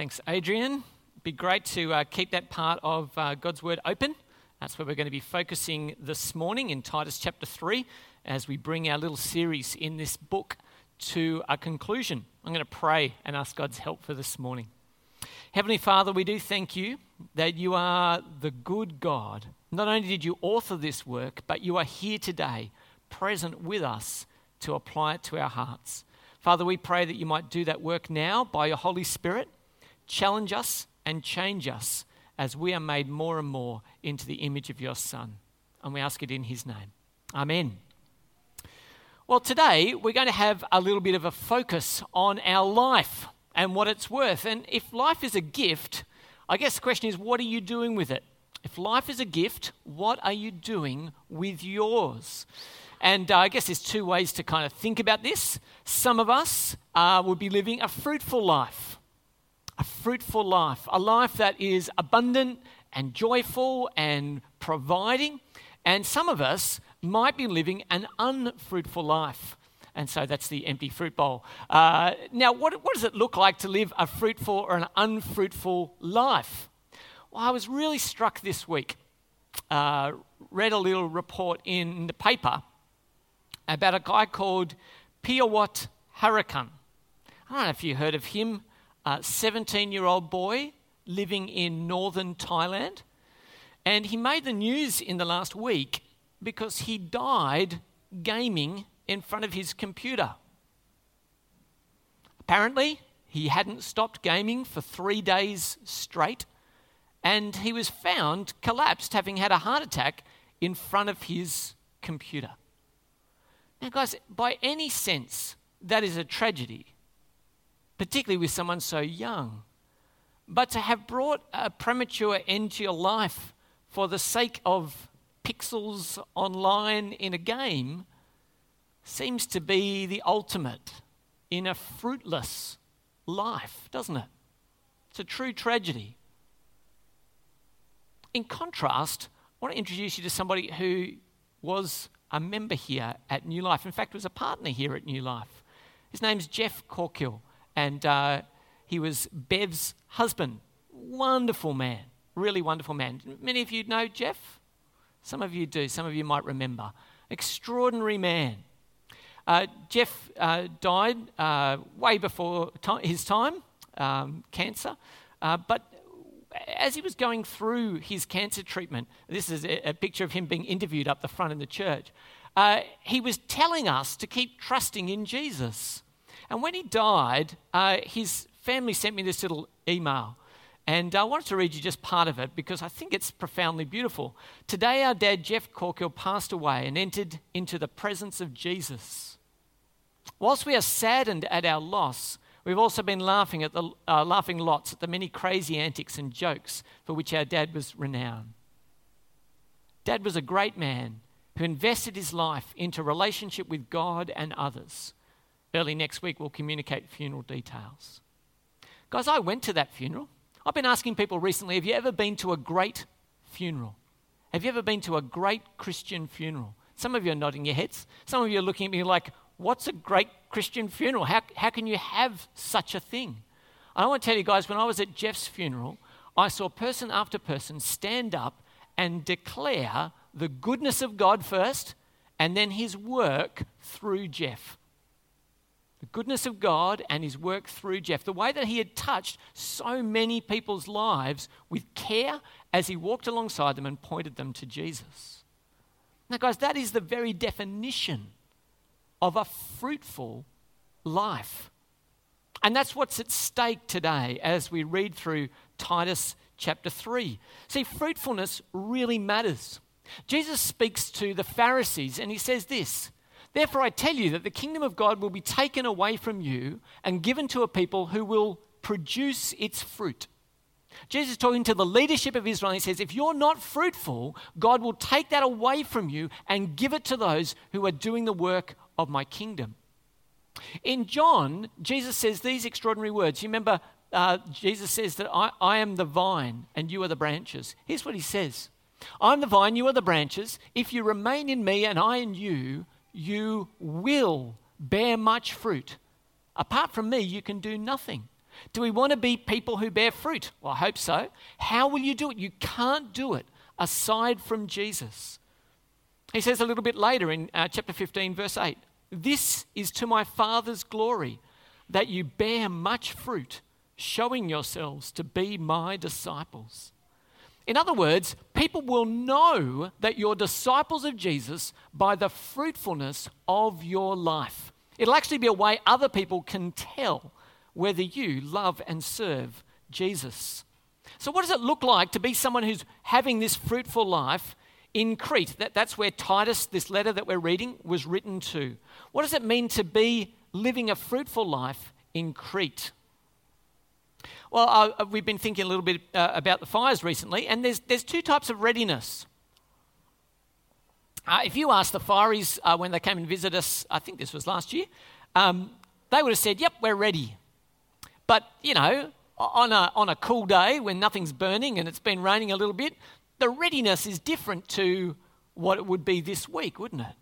Thanks, Adrian. It'd be great to uh, keep that part of uh, God's Word open. That's where we're going to be focusing this morning in Titus chapter 3 as we bring our little series in this book to a conclusion. I'm going to pray and ask God's help for this morning. Heavenly Father, we do thank you that you are the good God. Not only did you author this work, but you are here today, present with us to apply it to our hearts. Father, we pray that you might do that work now by your Holy Spirit, challenge us and change us as we are made more and more into the image of your Son. And we ask it in his name. Amen. Well, today we're going to have a little bit of a focus on our life and what it's worth. And if life is a gift, I guess the question is, what are you doing with it? If life is a gift, what are you doing with yours? And uh, I guess there's two ways to kind of think about this. Some of us uh, will be living a fruitful life, fruitful life, a life that is abundant and joyful and providing. And some of us might be living an unfruitful life. And so that's the empty fruit bowl. Uh, now, what, what does it look like to live a fruitful or an unfruitful life? Well, I was really struck this week. Uh, read a little report in the paper about a guy called Piyawat Harakan. I don't know if you heard of him, Uh, 17 year old boy living in northern Thailand. And he made the news in the last week because he died gaming in front of his computer. Apparently, he hadn't stopped gaming for three days straight, and he was found collapsed, having had a heart attack in front of his computer. Now, guys, by any sense, that is a tragedy, particularly with someone so young. But to have brought a premature end to your life for the sake of pixels online in a game seems to be the ultimate in a fruitless life, doesn't it? It's a true tragedy. In contrast, I want to introduce you to somebody who was a member here at New Life. In fact, was a partner here at New Life. His name's Jeff Corkill, and uh, he was Bev's husband. Wonderful man, really wonderful man. Many of you know Jeff. Some of you do. Some of you might remember. Extraordinary man. Uh, Jeff uh, died uh, way before his time, um, cancer, uh, but as he was going through his cancer treatment, this is a, a picture of him being interviewed up the front in the church. Uh, he was telling us to keep trusting in Jesus. And when he died, uh, his family sent me this little email. And I wanted to read you just part of it because I think it's profoundly beautiful. Today, our dad, Jeff Corkill, passed away and entered into the presence of Jesus. Whilst we are saddened at our loss, We've also been laughing, at the, uh, laughing lots at the many crazy antics and jokes for which our dad was renowned. Dad was a great man who invested his life into relationship with God and others. Early next week, we'll communicate funeral details. Guys, I went to that funeral. I've been asking people recently have you ever been to a great funeral? Have you ever been to a great Christian funeral? Some of you are nodding your heads. Some of you are looking at me like, what's a great Christian funeral? How, how can you have such a thing? I want to tell you guys, when I was at Jeff's funeral, I saw person after person stand up and declare the goodness of God first and then his work through Jeff. The goodness of God and his work through Jeff. The way that he had touched so many people's lives with care as he walked alongside them and pointed them to Jesus. Now, guys, that is the very definition of a fruitful life. And that's what's at stake today as we read through Titus chapter 3. See, fruitfulness really matters. Jesus speaks to the Pharisees and he says this Therefore, I tell you that the kingdom of God will be taken away from you and given to a people who will produce its fruit. Jesus is talking to the leadership of Israel. He says, If you're not fruitful, God will take that away from you and give it to those who are doing the work of my kingdom. In John, Jesus says these extraordinary words. You remember, uh, Jesus says that I, I am the vine and you are the branches. Here's what he says I'm the vine, you are the branches. If you remain in me and I in you, you will bear much fruit. Apart from me, you can do nothing. Do we want to be people who bear fruit? Well, I hope so. How will you do it? You can't do it aside from Jesus. He says a little bit later in uh, chapter 15, verse 8 This is to my Father's glory that you bear much fruit, showing yourselves to be my disciples. In other words, people will know that you're disciples of Jesus by the fruitfulness of your life. It'll actually be a way other people can tell whether you love and serve Jesus. So, what does it look like to be someone who's having this fruitful life in Crete? That, that's where Titus, this letter that we're reading, was written to. What does it mean to be living a fruitful life in Crete? Well, uh, we've been thinking a little bit uh, about the fires recently, and there's, there's two types of readiness. Uh, if you ask the fireys uh, when they came and visited us, I think this was last year, um, they would have said, Yep, we're ready. But, you know, on a, on a cool day when nothing's burning and it's been raining a little bit, the readiness is different to what it would be this week, wouldn't it?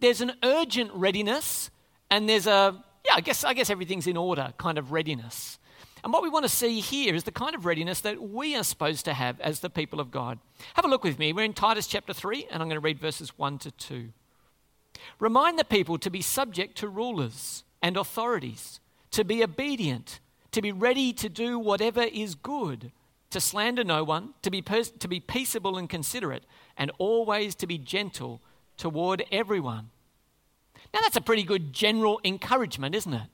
There's an urgent readiness, and there's a, yeah, I guess, I guess everything's in order kind of readiness. And what we want to see here is the kind of readiness that we are supposed to have as the people of God. Have a look with me. We're in Titus chapter 3, and I'm going to read verses 1 to 2. Remind the people to be subject to rulers and authorities, to be obedient, to be ready to do whatever is good, to slander no one, to be, pers- to be peaceable and considerate, and always to be gentle toward everyone. Now, that's a pretty good general encouragement, isn't it?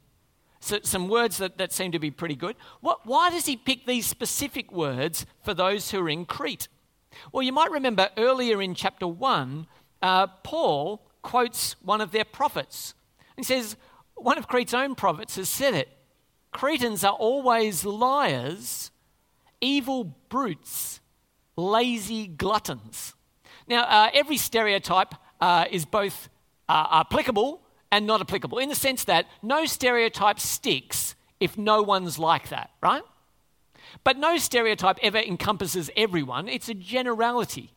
So, some words that, that seem to be pretty good. What, why does he pick these specific words for those who are in Crete? Well, you might remember earlier in chapter 1, uh, Paul quotes one of their prophets. He says, One of Crete's own prophets has said it Cretans are always liars, evil brutes, lazy gluttons. Now, uh, every stereotype uh, is both uh, applicable and not applicable in the sense that no stereotype sticks if no one's like that, right? But no stereotype ever encompasses everyone, it's a generality.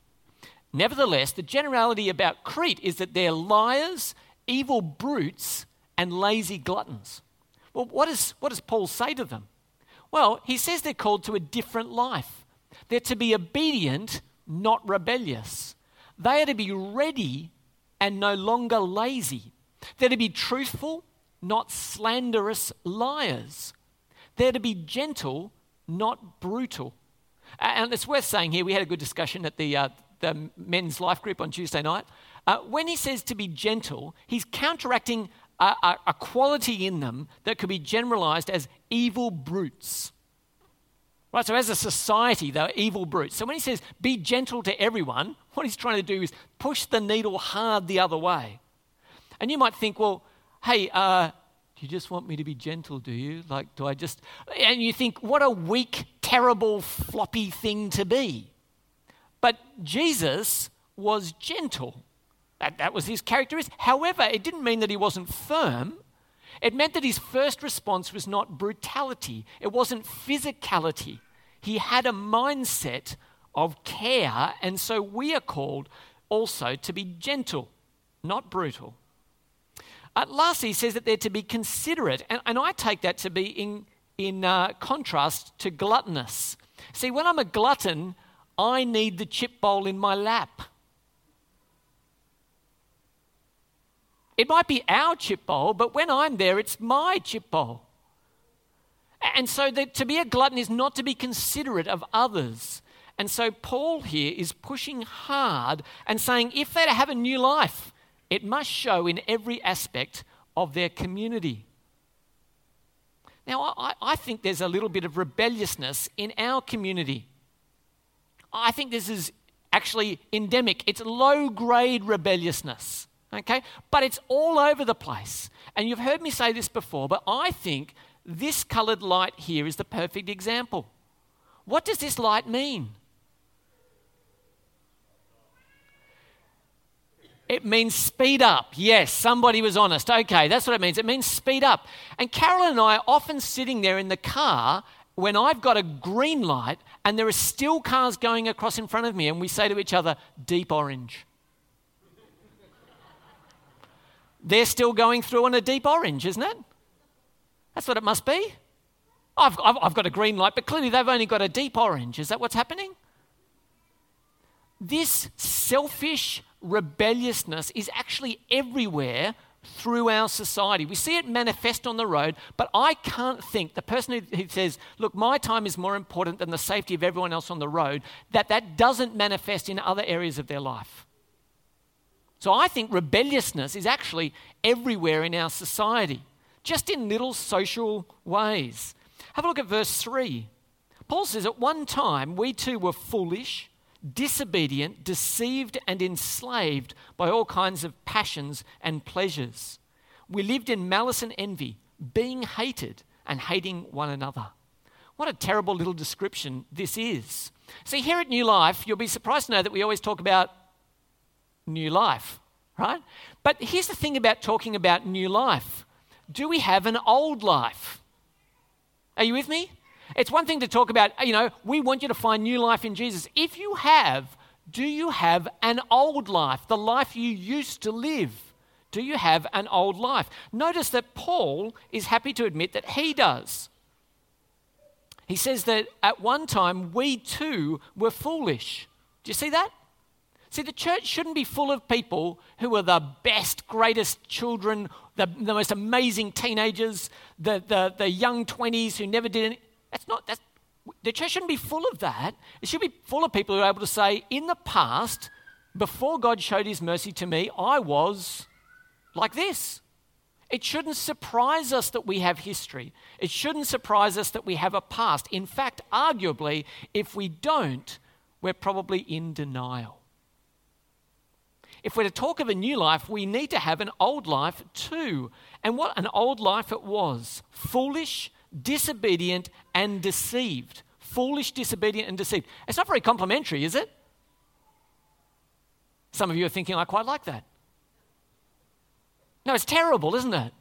Nevertheless, the generality about Crete is that they're liars, evil brutes, and lazy gluttons. Well, what, is, what does Paul say to them? Well, he says they're called to a different life. They're to be obedient, not rebellious. They are to be ready and no longer lazy. They're to be truthful, not slanderous liars. They're to be gentle, not brutal. And it's worth saying here, we had a good discussion at the, uh, the men's life group on Tuesday night. Uh, when he says to be gentle, he's counteracting a, a, a quality in them that could be generalized as evil brutes. Right, so as a society, they're evil brutes. So when he says be gentle to everyone, what he's trying to do is push the needle hard the other way. And you might think, well, hey, uh, do you just want me to be gentle, do you? Like, do I just. And you think, what a weak, terrible, floppy thing to be. But Jesus was gentle. That, that was his characteristic. However, it didn't mean that he wasn't firm. It meant that his first response was not brutality, it wasn't physicality. He had a mindset of care, and so we are called also to be gentle, not brutal. Uh, lastly, he says that they're to be considerate, and, and I take that to be in, in uh, contrast to gluttonous. See, when I'm a glutton, I need the chip bowl in my lap. It might be our chip bowl, but when I'm there, it's my chip bowl. And so to be a glutton is not to be considerate of others. And so Paul here is pushing hard and saying if they're to have a new life, it must show in every aspect of their community. Now, I, I, think there's a little bit of rebelliousness in our community. I think this is actually endemic. It's low grade rebelliousness, okay? But it's all over the place. And you've heard me say this before, but I think this coloured light here is the perfect example. What does this light mean? It means speed up. Yes, somebody was honest. Okay, that's what it means. It means speed up. And Carol and I are often sitting there in the car when I've got a green light and there are still cars going across in front of me, and we say to each other, deep orange. They're still going through on a deep orange, isn't it? That's what it must be. I've, I've, I've got a green light, but clearly they've only got a deep orange. Is that what's happening? This selfish rebelliousness is actually everywhere through our society. We see it manifest on the road, but I can't think the person who, says, Look, my time is more important than the safety of everyone else on the road, that that doesn't manifest in other areas of their life. So I think rebelliousness is actually everywhere in our society, just in little social ways. Have a look at verse 3. Paul says, At one time, we too were foolish, disobedient, deceived, and enslaved by all kinds of passions and pleasures. We lived in malice and envy, being hated and hating one another. What a terrible little description this is. See, here at New Life, you'll be surprised to know that we always talk about new life, right? But here's the thing about talking about new life do we have an old life? Are you with me? It's one thing to talk about, you know, we want you to find new life in Jesus. If you have, do you have an old life, the life you used to live? Do you have an old life? Notice that Paul is happy to admit that he does. He says that at one time we too were foolish. Do you see that? See, the church shouldn't be full of people who are the best, greatest children, the, the most amazing teenagers, the, the, the young 20s who never did anything. That's not, that's, the church shouldn't be full of that. It should be full of people who are able to say, in the past, before God showed his mercy to me, I was like this. It shouldn't surprise us that we have history. It shouldn't surprise us that we have a past. In fact, arguably, if we don't, we're probably in denial. If we're to talk of a new life, we need to have an old life too. And what an old life it was foolish, disobedient, and deceived. Foolish, disobedient, and deceived. It's not very complimentary, is it? Some of you are thinking, I quite like that. No, it's terrible, isn't it?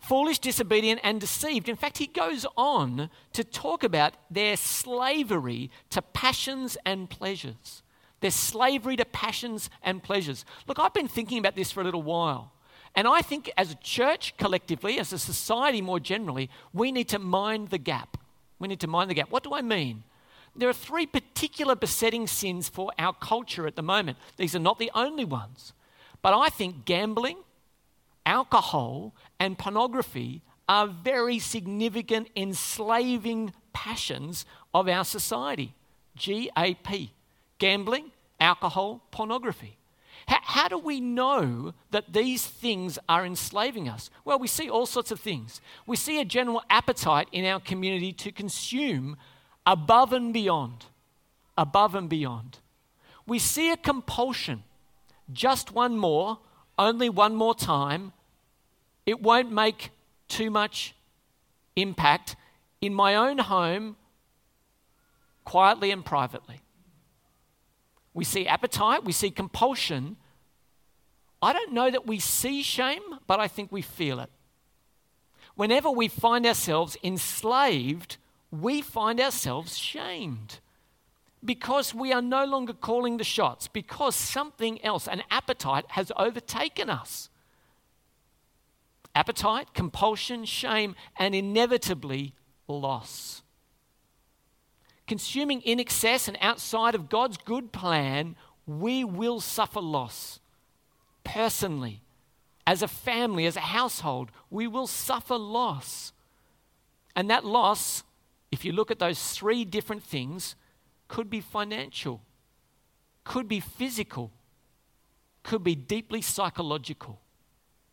Foolish, disobedient, and deceived. In fact, he goes on to talk about their slavery to passions and pleasures. Their slavery to passions and pleasures. Look, I've been thinking about this for a little while. And I think as a church collectively, as a society more generally, we need to mind the gap. We need to mind the gap. What do I mean? There are three particular besetting sins for our culture at the moment. These are not the only ones. But I think gambling, alcohol, and pornography are very significant enslaving passions of our society. G A P gambling, alcohol, pornography. How, do we know that these things are enslaving us? Well, we see all sorts of things. We see a general appetite in our community to consume above and beyond. Above and beyond. We see a compulsion. Just one more, only one more time. It won't make too much impact in my own home, quietly and privately. We see appetite, we see compulsion. I don't know that we see shame, but I think we feel it. Whenever we find ourselves enslaved, we find ourselves shamed because we are no longer calling the shots, because something else, an appetite, has overtaken us. Appetite, compulsion, shame, and inevitably loss consuming in excess and outside of God's good plan, we will suffer loss. Personally, as a family, as a household, we will suffer loss. And that loss, if you look at those three different things, could be financial, could be physical, could be deeply psychological.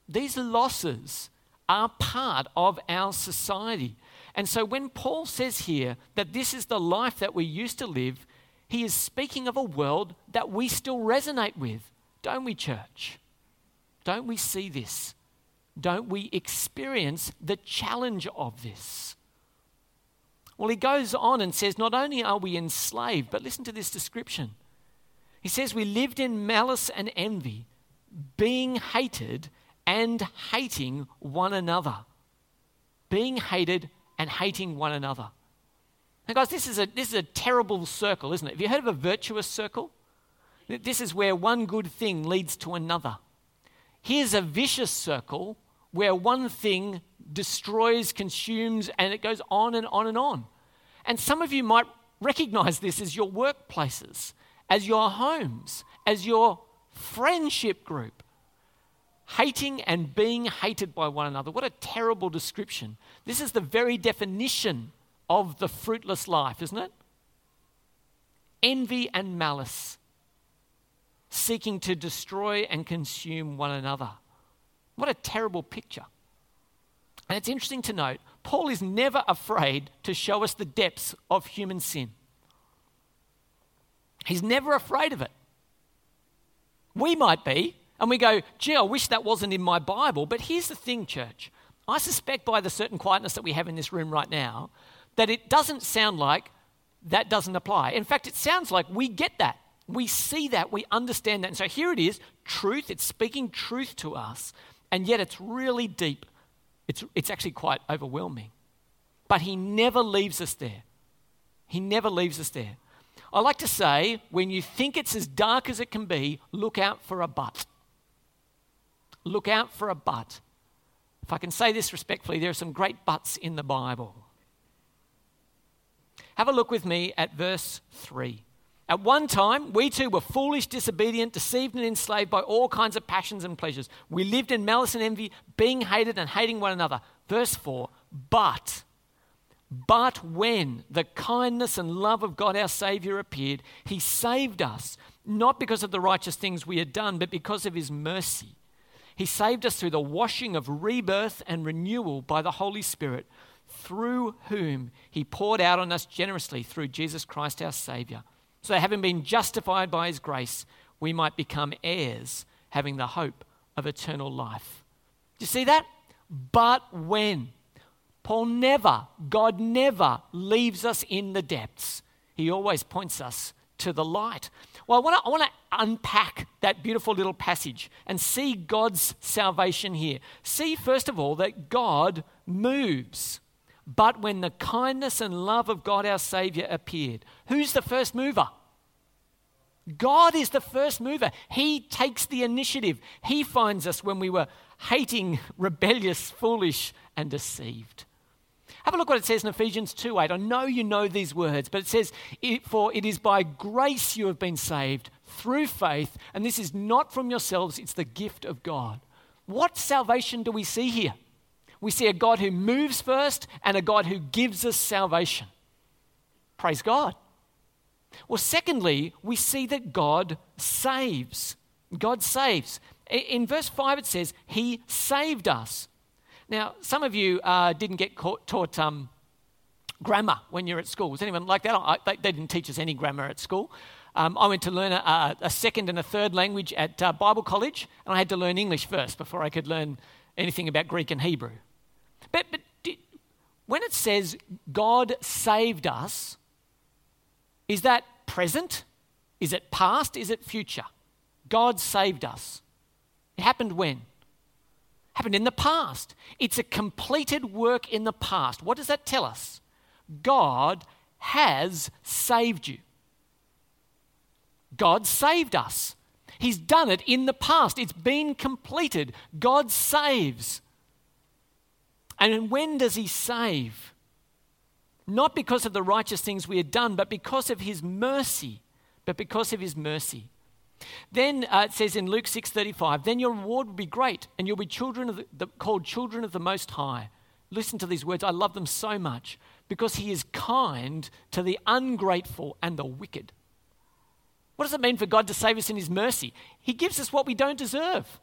These losses are part of our society. And so when Paul says here that this is the life that we used to live, he is speaking of a world that we still resonate with. Don't we, church? Don't we see this? Don't we experience the challenge of this? Well, he goes on and says, Not only are we enslaved, but listen to this description. He says, We lived in malice and envy, being hated and hating one another. Being hated and hating one another. Now, guys, this is, a, this is a terrible circle, isn't it? Have you heard of a virtuous circle? This is where one good thing leads to another. Here's a vicious circle where one thing destroys, consumes, and it goes on and on and on. And some of you might recognize this as your workplaces, as your homes, as your friendship group. Hating and being hated by one another. What a terrible description. This is the very definition of the fruitless life, isn't it? Envy and malice, seeking to destroy and consume one another. What a terrible picture. And it's interesting to note, Paul is never afraid to show us the depths of human sin. He's never afraid of it. We might be, and we go, gee, I wish that wasn't in my Bible. But here's the thing, church. I suspect by the certain quietness that we have in this room right now, that it doesn't sound like that doesn't apply. In fact, it sounds like we get that. We see that. We understand that. And so here it is truth. It's speaking truth to us. And yet it's really deep. It's, it's actually quite overwhelming. But he never leaves us there. He never leaves us there. I like to say, when you think it's as dark as it can be, look out for a but. Look out for a but. If I can say this respectfully, there are some great buts in the Bible. Have a look with me at verse 3. At one time, we too were foolish, disobedient, deceived, and enslaved by all kinds of passions and pleasures. We lived in malice and envy, being hated and hating one another. Verse 4 But, but when the kindness and love of God our Saviour appeared, He saved us, not because of the righteous things we had done, but because of His mercy. He saved us through the washing of rebirth and renewal by the Holy Spirit, through whom He poured out on us generously through Jesus Christ our Saviour so having been justified by his grace, we might become heirs, having the hope of eternal life. Do you see that? But when? Paul never, God never leaves us in the depths. He always points us to the light. Well, I want to I want to unpack that beautiful little passage and see God's salvation here. See, first of all, that God moves. But when the kindness and love of God our Savior appeared, who's the first mover? God is the first mover. He takes the initiative. He finds us when we were hating, rebellious, foolish, and deceived. Have a look what it says in Ephesians 2 8. I know you know these words, but it says, For it is by grace you have been saved through faith, and this is not from yourselves, it's the gift of God. What salvation do we see here? we see a God who moves first and a God who gives us salvation. Praise God. Well, secondly, we see that God saves. God saves. In verse 5, it says, He saved us. Now, some of you uh, didn't get taught um, grammar when you're at school. Was anyone like that? I, they, they, didn't teach us any grammar at school. Um, I went to learn a, a, second and a third language at uh, Bible college, and I had to learn English first before I could learn anything about Greek and Hebrew. But, but when it says God saved us, is that present? Is it past? Is it future? God saved us. It happened when? Happened in the past. It's a completed work in the past. What does that tell us? God has saved you. God saved us. He's done it in the past. It's been completed. God saves. And when does He save? Not because of the righteous things we had done, but because of His mercy. But because of His mercy. Then uh, it says in Luke 6:35, then your reward will be great, and you'll be children of the, the, called children of the Most High. Listen to these words. I love them so much because He is kind to the ungrateful and the wicked. What does it mean for God to save us in His mercy? He gives us what we don't deserve.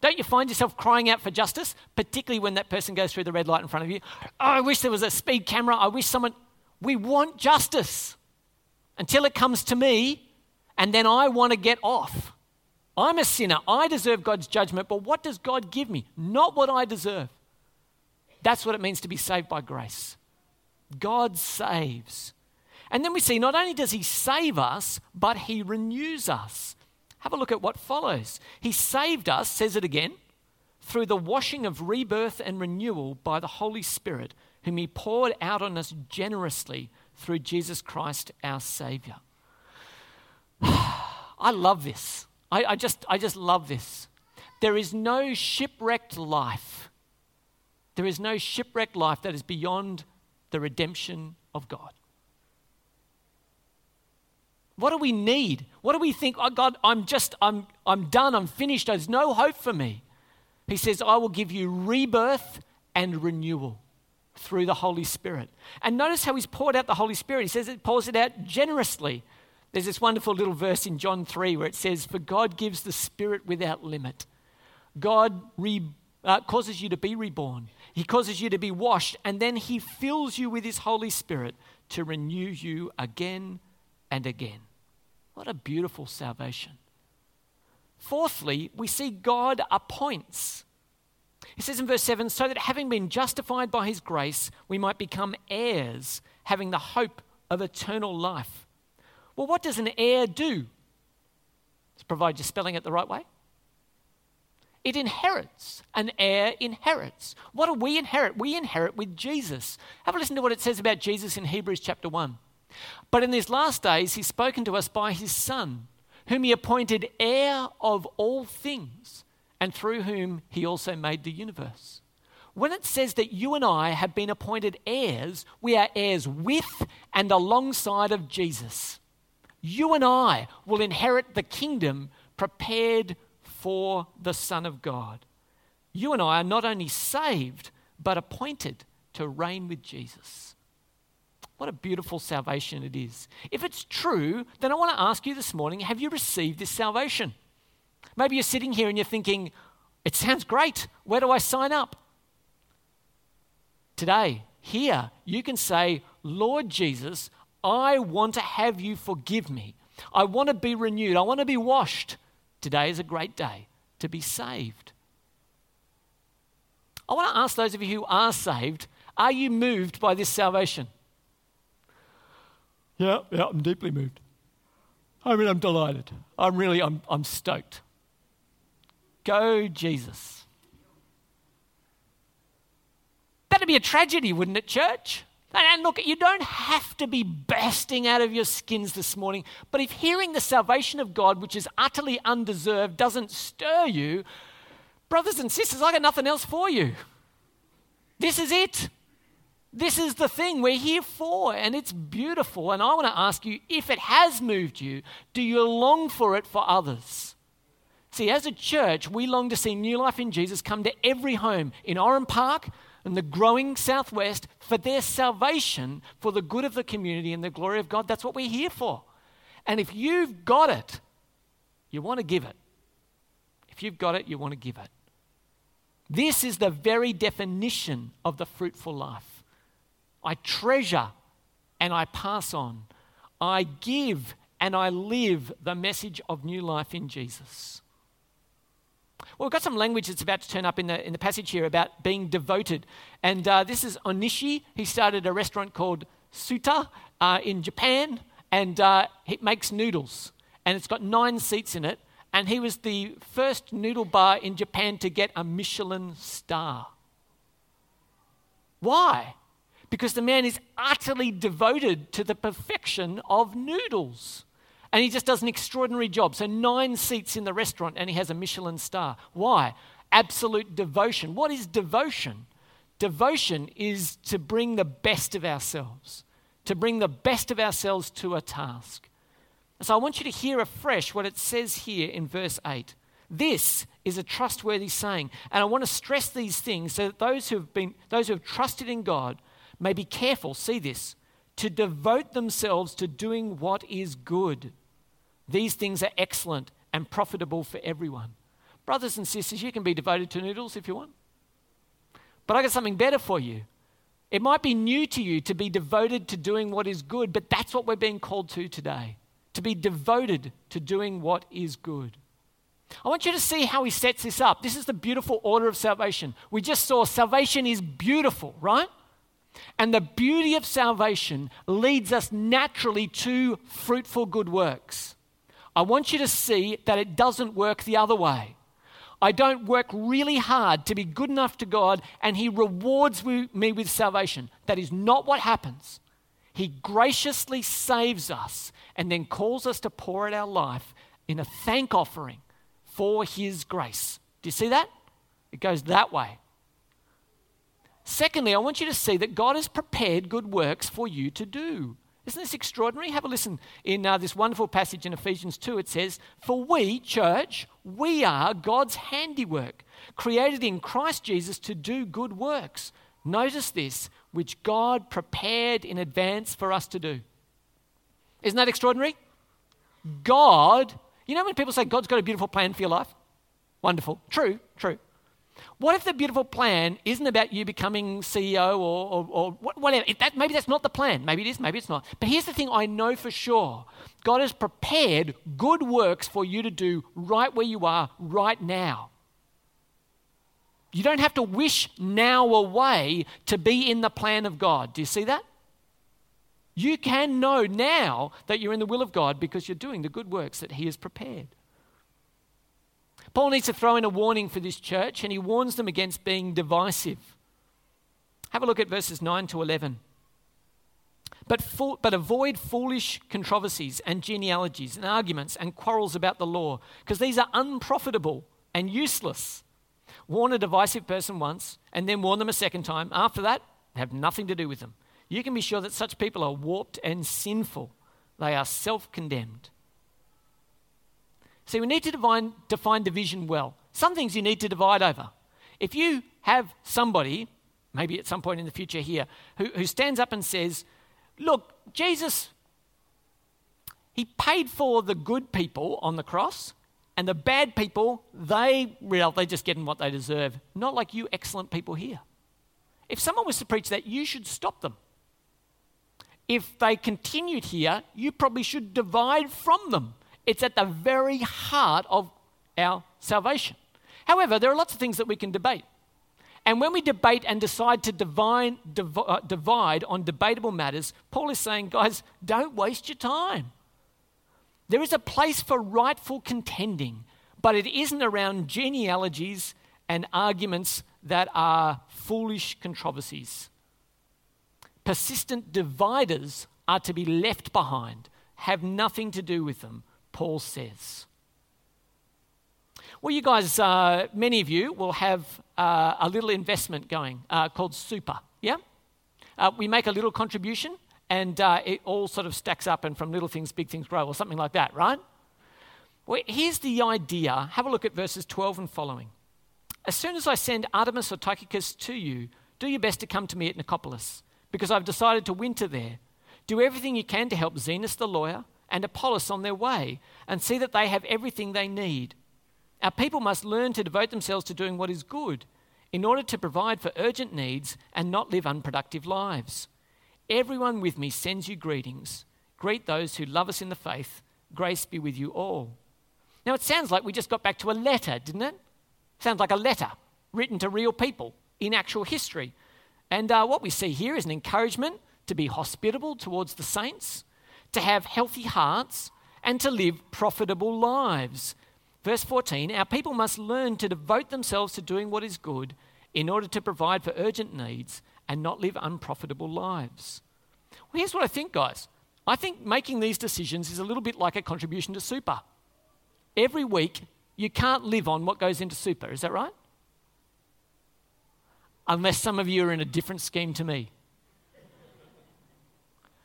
Don't you find yourself crying out for justice, particularly when that person goes through the red light in front of you? Oh, I wish there was a speed camera. I wish someone. We want justice until it comes to me, and then I want to get off. I'm a sinner. I deserve God's judgment, but what does God give me? Not what I deserve. That's what it means to be saved by grace. God saves. And then we see not only does He save us, but He renews us. Have a look at what follows. He saved us, says it again, through the washing of rebirth and renewal by the Holy Spirit, whom He poured out on us generously through Jesus Christ our Savior. I love this. I, I, just, I just love this. There is no shipwrecked life. There is no shipwrecked life that is beyond the redemption of God. What do we need? What do we think? Oh, God, I'm just, I'm, I'm done, I'm finished, there's no hope for me. He says, I will give you rebirth and renewal through the Holy Spirit. And notice how he's poured out the Holy Spirit. He says it pours it out generously. There's this wonderful little verse in John 3 where it says, For God gives the Spirit without limit. God re, uh, causes you to be reborn, He causes you to be washed, and then He fills you with His Holy Spirit to renew you again and again. What a beautiful salvation. Fourthly, we see God appoints. He says in verse 7 so that having been justified by his grace, we might become heirs, having the hope of eternal life. Well, what does an heir do? To provide you spelling it the right way. It inherits. An heir inherits. What do we inherit? We inherit with Jesus. Have a listen to what it says about Jesus in Hebrews chapter 1. But in these last days, he's spoken to us by his Son, whom he appointed heir of all things and through whom he also made the universe. When it says that you and I have been appointed heirs, we are heirs with and alongside of Jesus. You and I will inherit the kingdom prepared for the Son of God. You and I are not only saved, but appointed to reign with Jesus. What a beautiful salvation it is. If it's true, then I want to ask you this morning have you received this salvation? Maybe you're sitting here and you're thinking, it sounds great. Where do I sign up? Today, here, you can say, Lord Jesus, I want to have you forgive me. I want to be renewed. I want to be washed. Today is a great day to be saved. I want to ask those of you who are saved are you moved by this salvation? Yeah, yeah, I'm deeply moved. I mean, I'm delighted. I'm really, I'm, I'm stoked. Go, Jesus. That'd be a tragedy, wouldn't it, church? And look, you don't have to be bursting out of your skins this morning, but if hearing the salvation of God, which is utterly undeserved, doesn't stir you, brothers and sisters, I got nothing else for you. This is it. This is the thing we're here for, and it's beautiful. And I want to ask you if it has moved you, do you long for it for others? See, as a church, we long to see New Life in Jesus come to every home in Oran Park and the growing Southwest for their salvation, for the good of the community and the glory of God. That's what we're here for. And if you've got it, you want to give it. If you've got it, you want to give it. This is the very definition of the fruitful life. I treasure and I pass on. I give and I live the message of new life in Jesus. Well, we've got some language that's about to turn up in the, in the passage here about being devoted. And uh, this is Onishi. He started a restaurant called Tsuta uh, in Japan, and uh, it makes noodles. And it's got nine seats in it. And he was the first noodle bar in Japan to get a Michelin star. Why? Because the man is utterly devoted to the perfection of noodles. And he just does an extraordinary job. So, nine seats in the restaurant, and he has a Michelin star. Why? Absolute devotion. What is devotion? Devotion is to bring the best of ourselves, to bring the best of ourselves to a task. So, I want you to hear afresh what it says here in verse 8. This is a trustworthy saying. And I want to stress these things so that those who have, been, those who have trusted in God may be careful, see this, to devote themselves to doing what is good. These things are excellent and profitable for everyone. Brothers and sisters, you can be devoted to noodles if you want. But I got something better for you. It might be new to you to be devoted to doing what is good, but that's what we're being called to today to be devoted to doing what is good. I want you to see how he sets this up. This is the beautiful order of salvation. We just saw salvation is beautiful, right? And the beauty of salvation leads us naturally to fruitful good works. I want you to see that it doesn't work the other way. I don't work really hard to be good enough to God and He rewards me with salvation. That is not what happens. He graciously saves us and then calls us to pour out our life in a thank offering for His grace. Do you see that? It goes that way. Secondly, I want you to see that God has prepared good works for you to do. Isn't this extraordinary? Have a listen. In uh, this wonderful passage in Ephesians 2, it says, For we, church, we are God's handiwork, created in Christ Jesus to do good works. Notice this, which God prepared in advance for us to do. Isn't that extraordinary? God, you know when people say God's got a beautiful plan for your life? Wonderful. True, true. What if the beautiful plan isn't about you becoming CEO or, or, or whatever? That, maybe that's not the plan. Maybe it is, maybe it's not. But here's the thing I know for sure God has prepared good works for you to do right where you are, right now. You don't have to wish now away to be in the plan of God. Do you see that? You can know now that you're in the will of God because you're doing the good works that He has prepared. Paul needs to throw in a warning for this church, and he warns them against being divisive. Have a look at verses 9 to 11. But, but avoid foolish controversies and genealogies and arguments and quarrels about the law, because these are unprofitable and useless. Warn a divisive person once, and then warn them a second time. After that, have nothing to do with them. You can be sure that such people are warped and sinful. They are self condemned. See, we need to define, define division well. Some things you need to divide over. If you have somebody, maybe at some point in the future here, who, who stands up and says, Look, Jesus, he paid for the good people on the cross, and the bad people, they, well, they're just getting what they deserve. Not like you excellent people here. If someone was to preach that, you should stop them. If they continued here, you probably should divide from them. It's at the very heart of our salvation. However, there are lots of things that we can debate. And when we debate and decide to divine, div- uh, divide on debatable matters, Paul is saying, guys, don't waste your time. There is a place for rightful contending, but it isn't around genealogies and arguments that are foolish controversies. Persistent dividers are to be left behind, have nothing to do with them, Paul says. Well, you guys, uh, many of you will have uh, a little investment going uh, called Super, yeah? Uh, we make a little contribution and uh, it all sort of stacks up, and from little things, big things grow, or something like that, right? Well, here's the idea. Have a look at verses 12 and following. As soon as I send Artemas or Tychicus to you, do your best to come to me at Nicopolis, because I've decided to winter there. Do everything you can to help Zenas the lawyer and Apollos on their way and see that they have everything they need. Our people must learn to devote themselves to doing what is good in order to provide for urgent needs and not live unproductive lives. Everyone with me sends you greetings. Greet those who love us in the faith. Grace be with you all. Now, it sounds like we just got back to a letter, didn't it? Sounds like a letter written to real people in actual history. And uh, what we see here is an encouragement to be hospitable towards the saints, to have healthy hearts, and to live profitable lives. Verse 14 Our people must learn to devote themselves to doing what is good in order to provide for urgent needs and not live unprofitable lives. Well, here's what I think, guys. I think making these decisions is a little bit like a contribution to super. Every week, you can't live on what goes into super, is that right? Unless some of you are in a different scheme to me.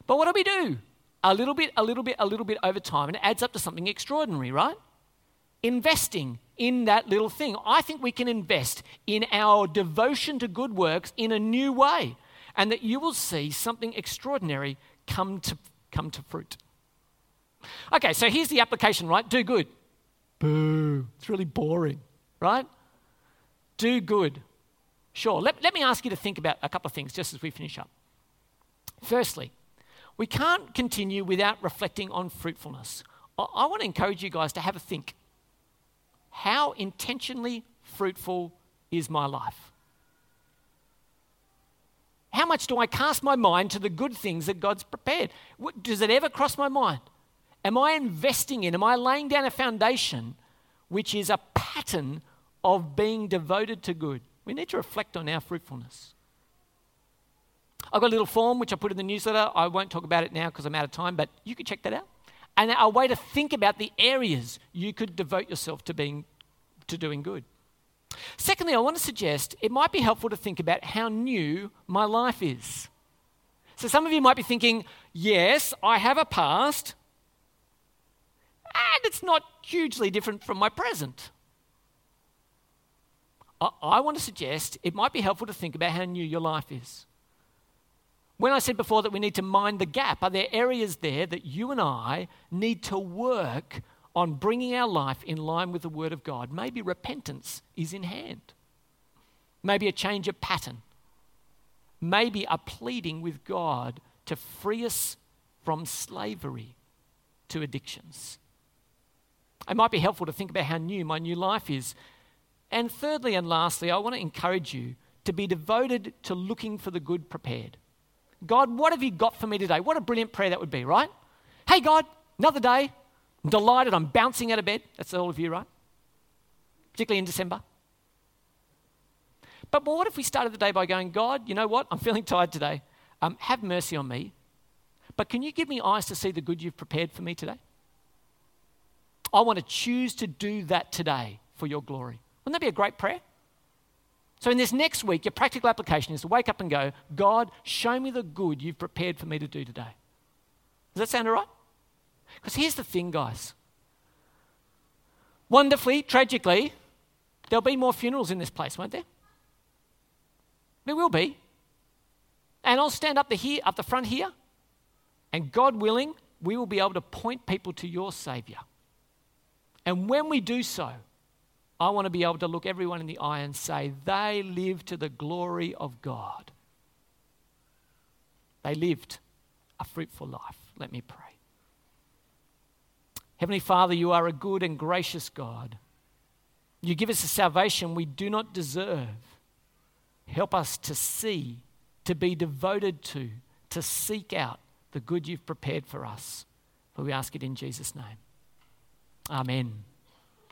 But what do we do? A little bit, a little bit, a little bit over time, and it adds up to something extraordinary, right? Investing in that little thing. I think we can invest in our devotion to good works in a new way, and that you will see something extraordinary come to, come to fruit. Okay, so here's the application, right? Do good. Boo. It's really boring, right? Do good. Sure. Let, let me ask you to think about a couple of things just as we finish up. Firstly, we can't continue without reflecting on fruitfulness. I want to encourage you guys to have a think. How intentionally fruitful is my life? How much do I cast my mind to the good things that God's prepared? Does it ever cross my mind? Am I investing in, am I laying down a foundation which is a pattern of being devoted to good? We need to reflect on our fruitfulness. I've got a little form which I put in the newsletter. I won't talk about it now because I'm out of time, but you can check that out. And a way to think about the areas you could devote yourself to being to doing good. Secondly, I want to suggest it might be helpful to think about how new my life is. So some of you might be thinking, yes, I have a past, and it's not hugely different from my present. I, I want to suggest it might be helpful to think about how new your life is. When I said before that we need to mind the gap, are there areas there that you and I need to work on bringing our life in line with the Word of God? Maybe repentance is in hand, maybe a change of pattern, maybe a pleading with God to free us from slavery to addictions. It might be helpful to think about how new my new life is. And thirdly and lastly, I want to encourage you to be devoted to looking for the good prepared. God, what have you got for me today? What a brilliant prayer that would be, right? Hey, God, another day. I'm delighted. I'm bouncing out of bed. That's all of you, right? Particularly in December. But what if we started the day by going, God, you know what? I'm feeling tired today. Um, have mercy on me. But can you give me eyes to see the good you've prepared for me today? I want to choose to do that today for your glory. Wouldn't that be a great prayer? So, in this next week, your practical application is to wake up and go, God, show me the good you've prepared for me to do today. Does that sound all right? Because here's the thing, guys. Wonderfully, tragically, there'll be more funerals in this place, won't there? There will be. And I'll stand up the here, up the front here, and God willing, we will be able to point people to your Savior. And when we do so, I want to be able to look everyone in the eye and say, they live to the glory of God. They lived a fruitful life. Let me pray. Heavenly Father, you are a good and gracious God. You give us a salvation we do not deserve. Help us to see, to be devoted to, to seek out the good you've prepared for us. For we ask it in Jesus' name. Amen.